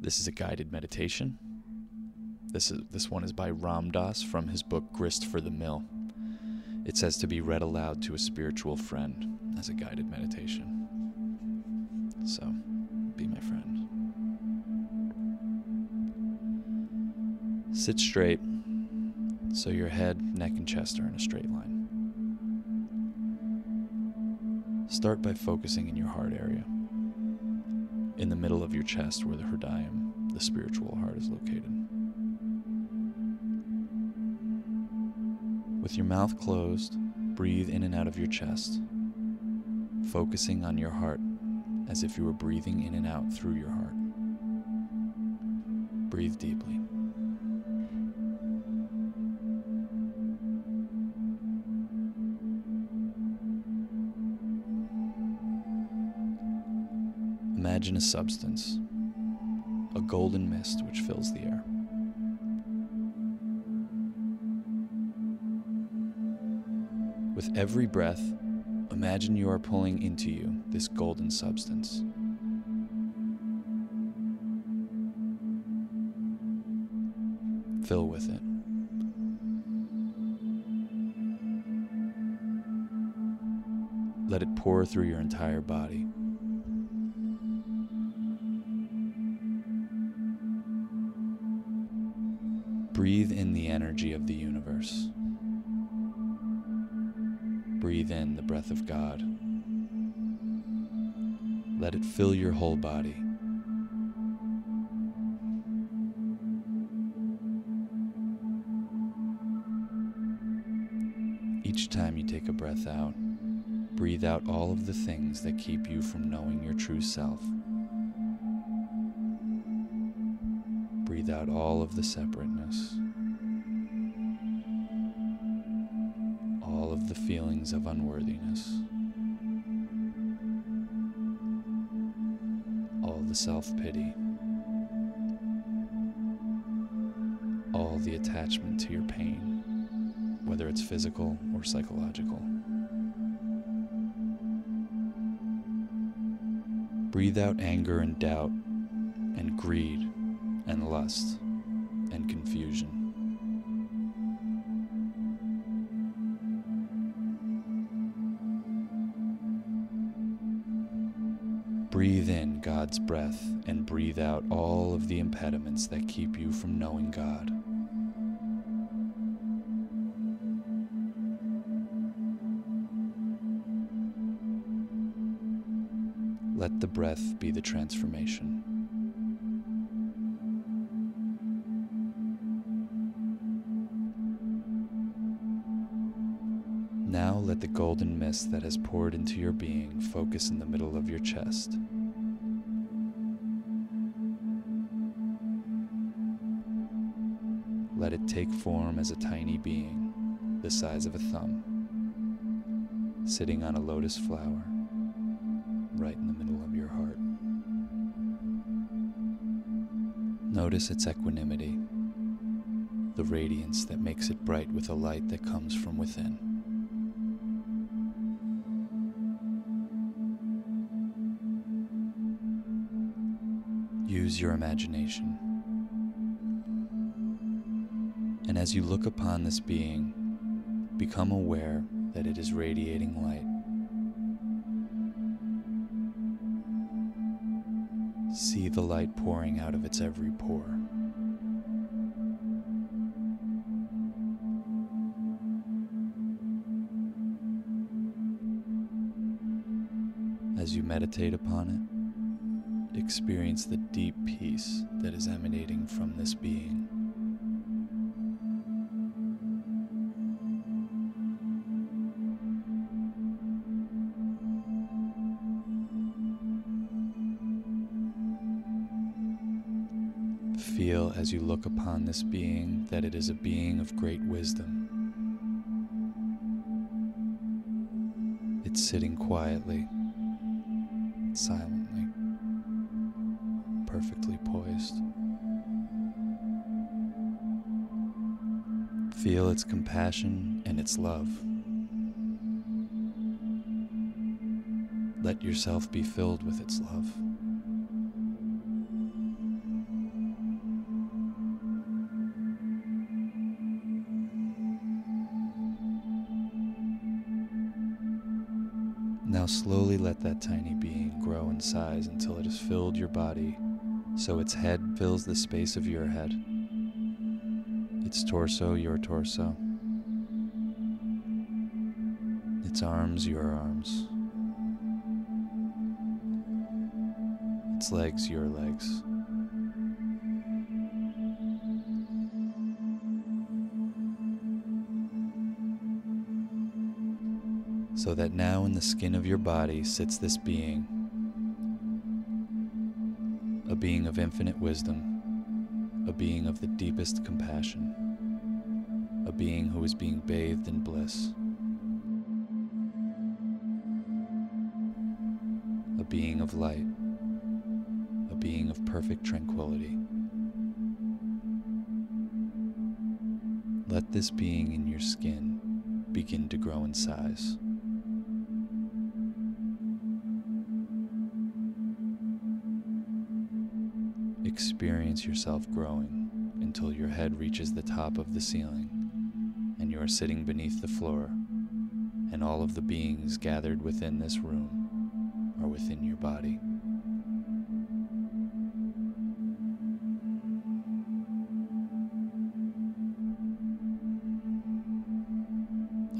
This is a guided meditation. This is this one is by Ram Dass from his book Grist for the Mill. It says to be read aloud to a spiritual friend as a guided meditation. So, be my friend. Sit straight so your head, neck, and chest are in a straight line. Start by focusing in your heart area, in the middle of your chest where the Hridayam, the spiritual heart, is located. With your mouth closed, breathe in and out of your chest, focusing on your heart as if you were breathing in and out through your heart. Breathe deeply. A substance, a golden mist which fills the air. With every breath, imagine you are pulling into you this golden substance. Fill with it. Let it pour through your entire body. Energy of the universe. Breathe in the breath of God. Let it fill your whole body. Each time you take a breath out, breathe out all of the things that keep you from knowing your true self. Breathe out all of the separateness, feelings of unworthiness, all the self pity, all the attachment to your pain, whether it's physical or psychological. Breathe out anger and doubt and greed and lust and confusion. Breathe in God's breath and breathe out all of the impediments that keep you from knowing God. Let the breath be the transformation. Golden mist that has poured into your being focus in the middle of your chest. Let it take form as a tiny being, the size of a thumb, sitting on a lotus flower right in the middle of your heart. Notice its equanimity, the radiance that makes it bright with a light that comes from within. Your imagination. And as you look upon this being, become aware that it is radiating light. See the light pouring out of its every pore. As you meditate upon it, experience the deep peace that is emanating from this being. Feel as you look upon this being that it is a being of great wisdom. It's sitting quietly, silently, perfectly poised. Feel its compassion and its love. Let yourself be filled with its love. Now slowly let that tiny being grow in size until it has filled your body so its head fills the space of your head, its torso your torso, its arms your arms, its legs your legs. So that now in the skin of your body sits this being a being of infinite wisdom, a being of the deepest compassion, a being who is being bathed in bliss, a being of light, a being of perfect tranquility. Let this being in your skin begin to grow in size. Experience yourself growing until your head reaches the top of the ceiling and you are sitting beneath the floor, and all of the beings gathered within this room are within your body.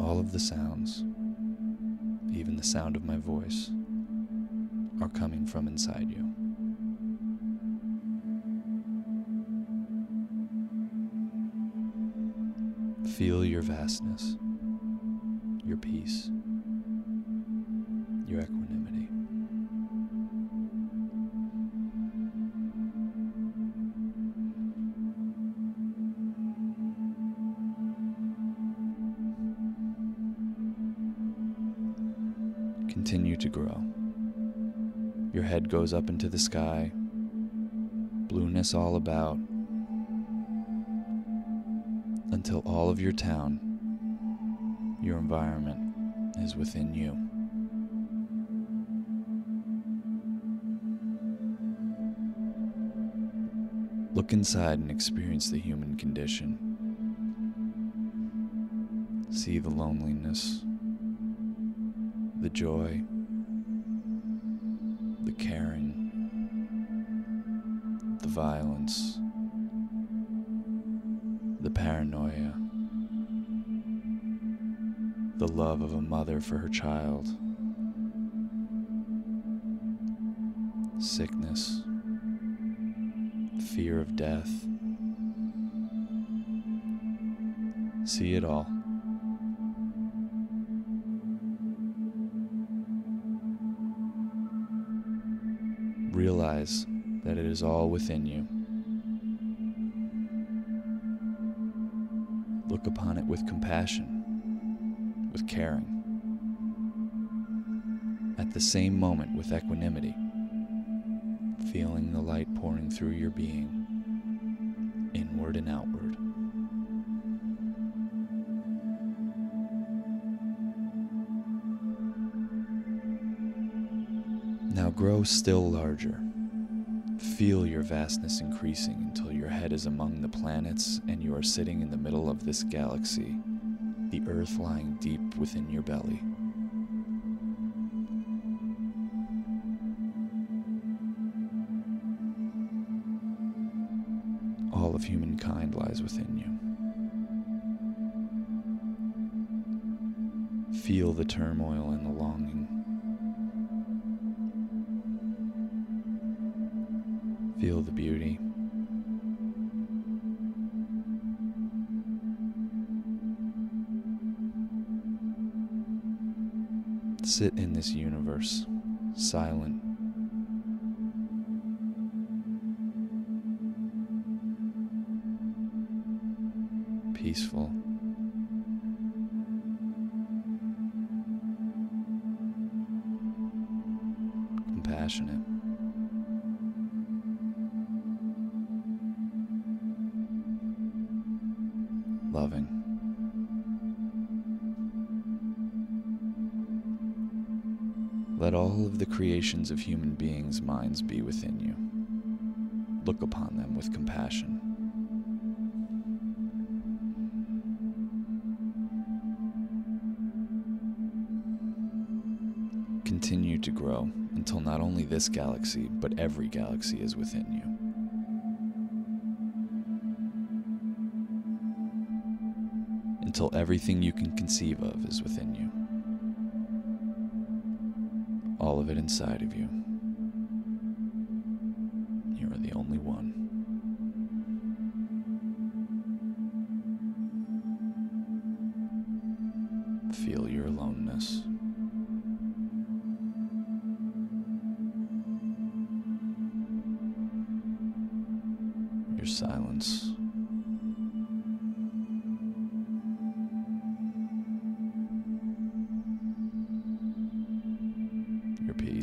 All of the sounds, even the sound of my voice, are coming from inside you. Feel your vastness, your peace, your equanimity. Continue to grow. Your head goes up into the sky, blueness all about until all of your town, your environment, is within you. Look inside and experience the human condition. See the loneliness, the joy, the caring, the violence the paranoia, the love of a mother for her child, sickness, fear of death. See it all. Realize that it is all within you. Look upon it with compassion, with caring. At the same moment, with equanimity, feeling the light pouring through your being, inward and outward. Now grow still larger. Feel your vastness increasing until your head is among the planets and you are sitting in the middle of this galaxy, the Earth lying deep within your belly. All of humankind lies within you. Feel the turmoil and the longing. Feel the beauty. Sit in this universe, silent. Peaceful. Compassionate. All of the creations of human beings' minds be within you. Look upon them with compassion. Continue to grow until not only this galaxy, but every galaxy is within you. Until everything you can conceive of is within you. All of it inside of you.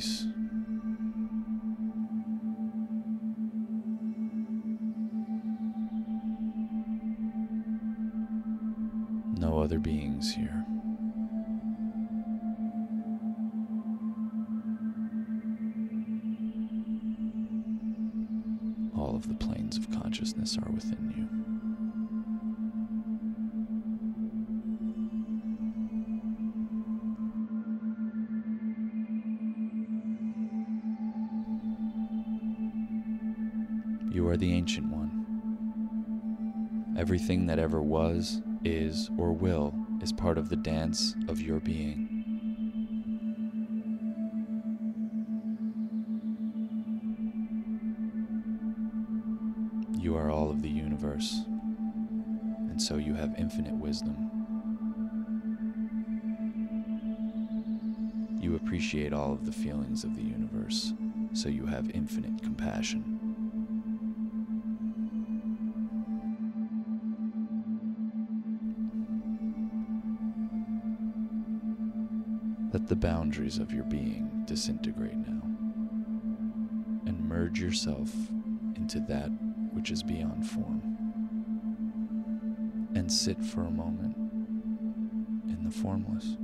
Peace. No other beings here. Everything that ever was, is, or will is part of the dance of your being. You are all of the universe, and so you have infinite wisdom. You appreciate all of the feelings of the universe, so you have infinite compassion. The boundaries of your being disintegrate now and merge yourself into that which is beyond form. And sit for a moment in the formless.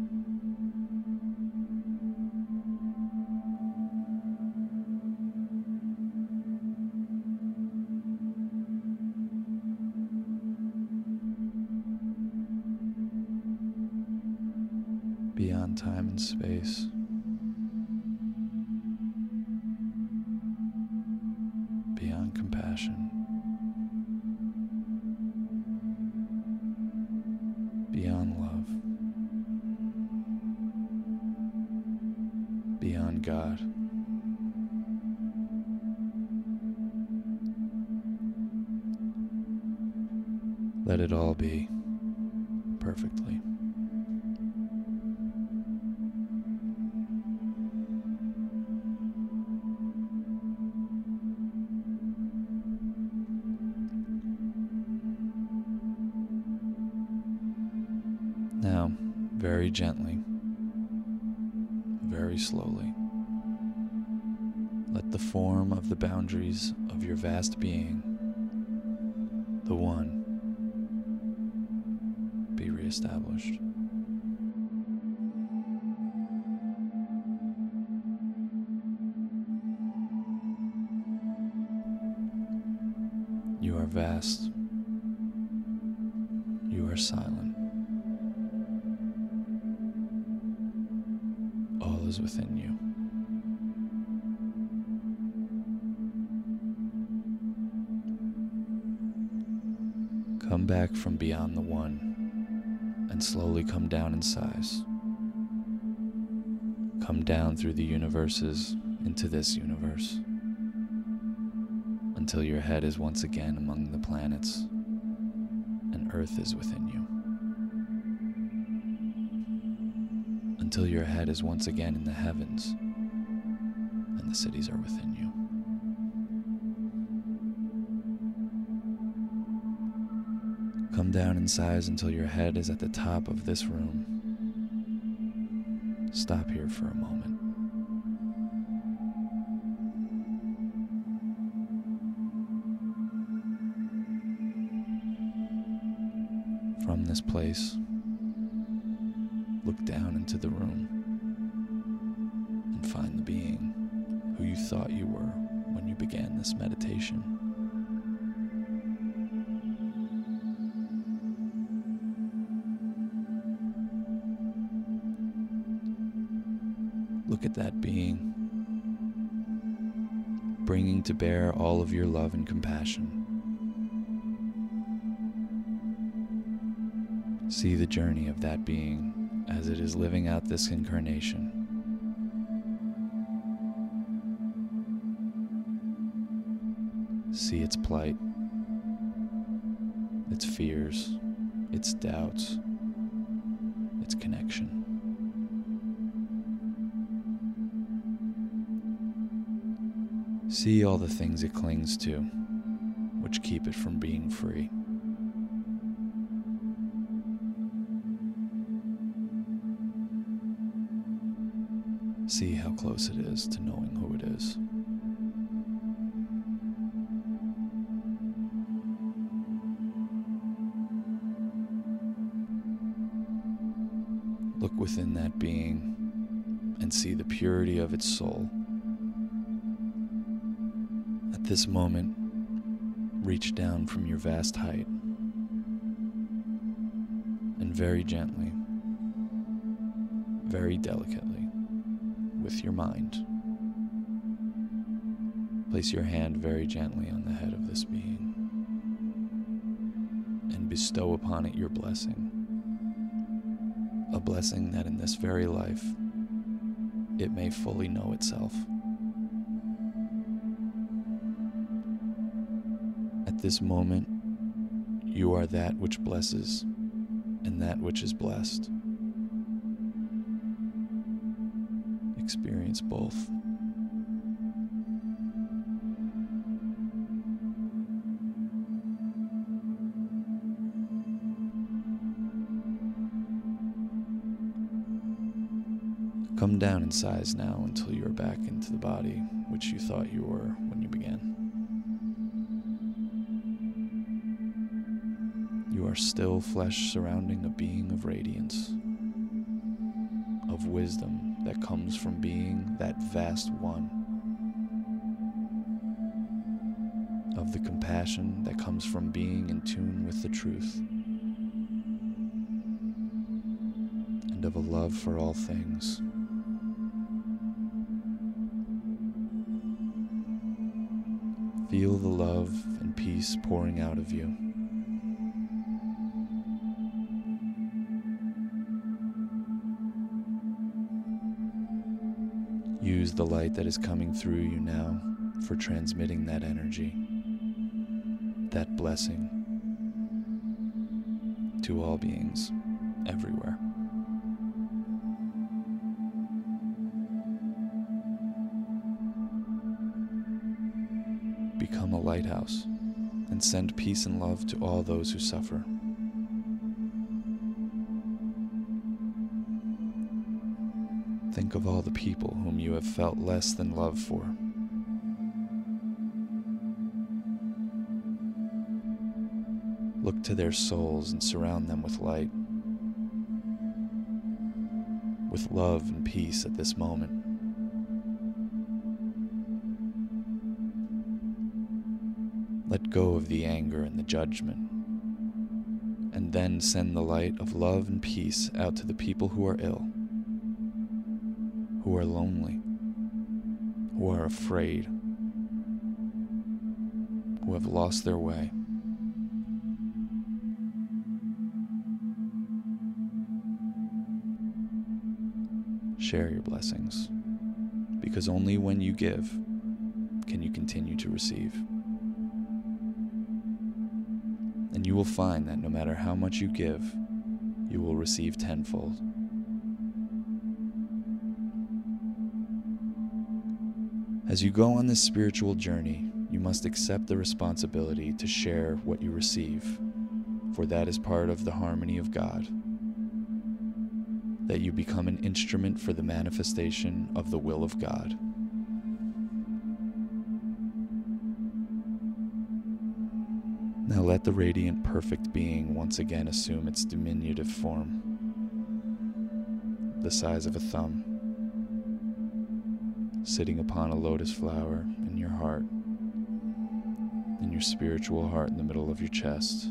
Let it all be perfectly. Now, very gently, very slowly, let the form of the boundaries of your vast being, be reestablished. You are vast. You are silent. All is within you. Come back from beyond the one and slowly come down in size. Come down through the universes into this universe until your head is once again among the planets and Earth is within you. Until your head is once again in the heavens and the cities are within you. Come down in size until your head is at the top of this room. Stop here for a moment. From this place, look down into the room and find the being who you thought you were when you began this meditation. Look at that being, bringing to bear all of your love and compassion. See the journey of that being as it is living out this incarnation. See its plight, its fears, its doubts, its connection. See all the things it clings to, which keep it from being free. See how close it is to knowing who it is. Look within that being and see the purity of its soul. This moment, reach down from your vast height and very gently, very delicately, with your mind, place your hand very gently on the head of this being and bestow upon it your blessing. A blessing that in this very life it may fully know itself. This moment, you are that which blesses and that which is blessed. Experience both. Come down in size now until you are back into the body which you thought you were when you began. Are still flesh surrounding a being of radiance, of wisdom that comes from being that vast one, of the compassion that comes from being in tune with the truth, and of a love for all things. Feel the love and peace pouring out of you. Use the light that is coming through you now for transmitting that energy, that blessing to all beings everywhere. Become a lighthouse and send peace and love to all those who suffer. Think of all the people whom you have felt less than love for. Look to their souls and surround them with light, with love and peace at this moment. Let go of the anger and the judgment, and then send the light of love and peace out to the people who are ill, who are lonely, who are afraid, who have lost their way. Share your blessings, because only when you give can you continue to receive. And you will find that no matter how much you give, you will receive tenfold. As you go on this spiritual journey, you must accept the responsibility to share what you receive, for that is part of the harmony of God. That you become an instrument for the manifestation of the will of God. Now let the radiant, perfect being once again assume its diminutive form, the size of a thumb. Sitting upon a lotus flower in your heart, in your spiritual heart in the middle of your chest,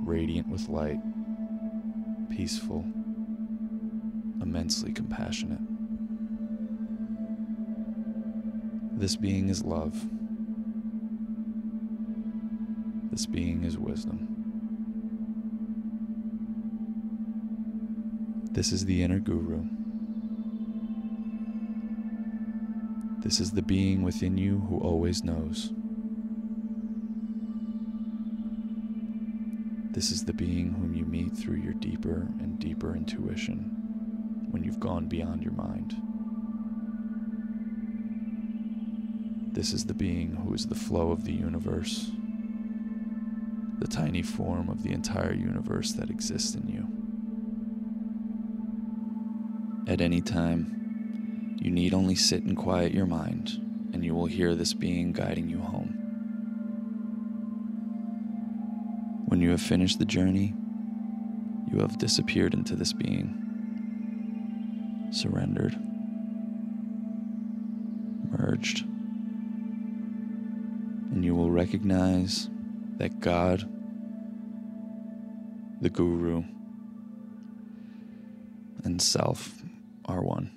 radiant with light, peaceful, immensely compassionate. This being is love. This being is wisdom. This is the inner guru. This is the being within you who always knows. This is the being whom you meet through your deeper and deeper intuition when you've gone beyond your mind. This is the being who is the flow of the universe, the tiny form of the entire universe that exists in you. At any time, you need only sit and quiet your mind, and you will hear this being guiding you home. When you have finished the journey, you have disappeared into this being, surrendered, merged, and you will recognize that God, the Guru, and self are one.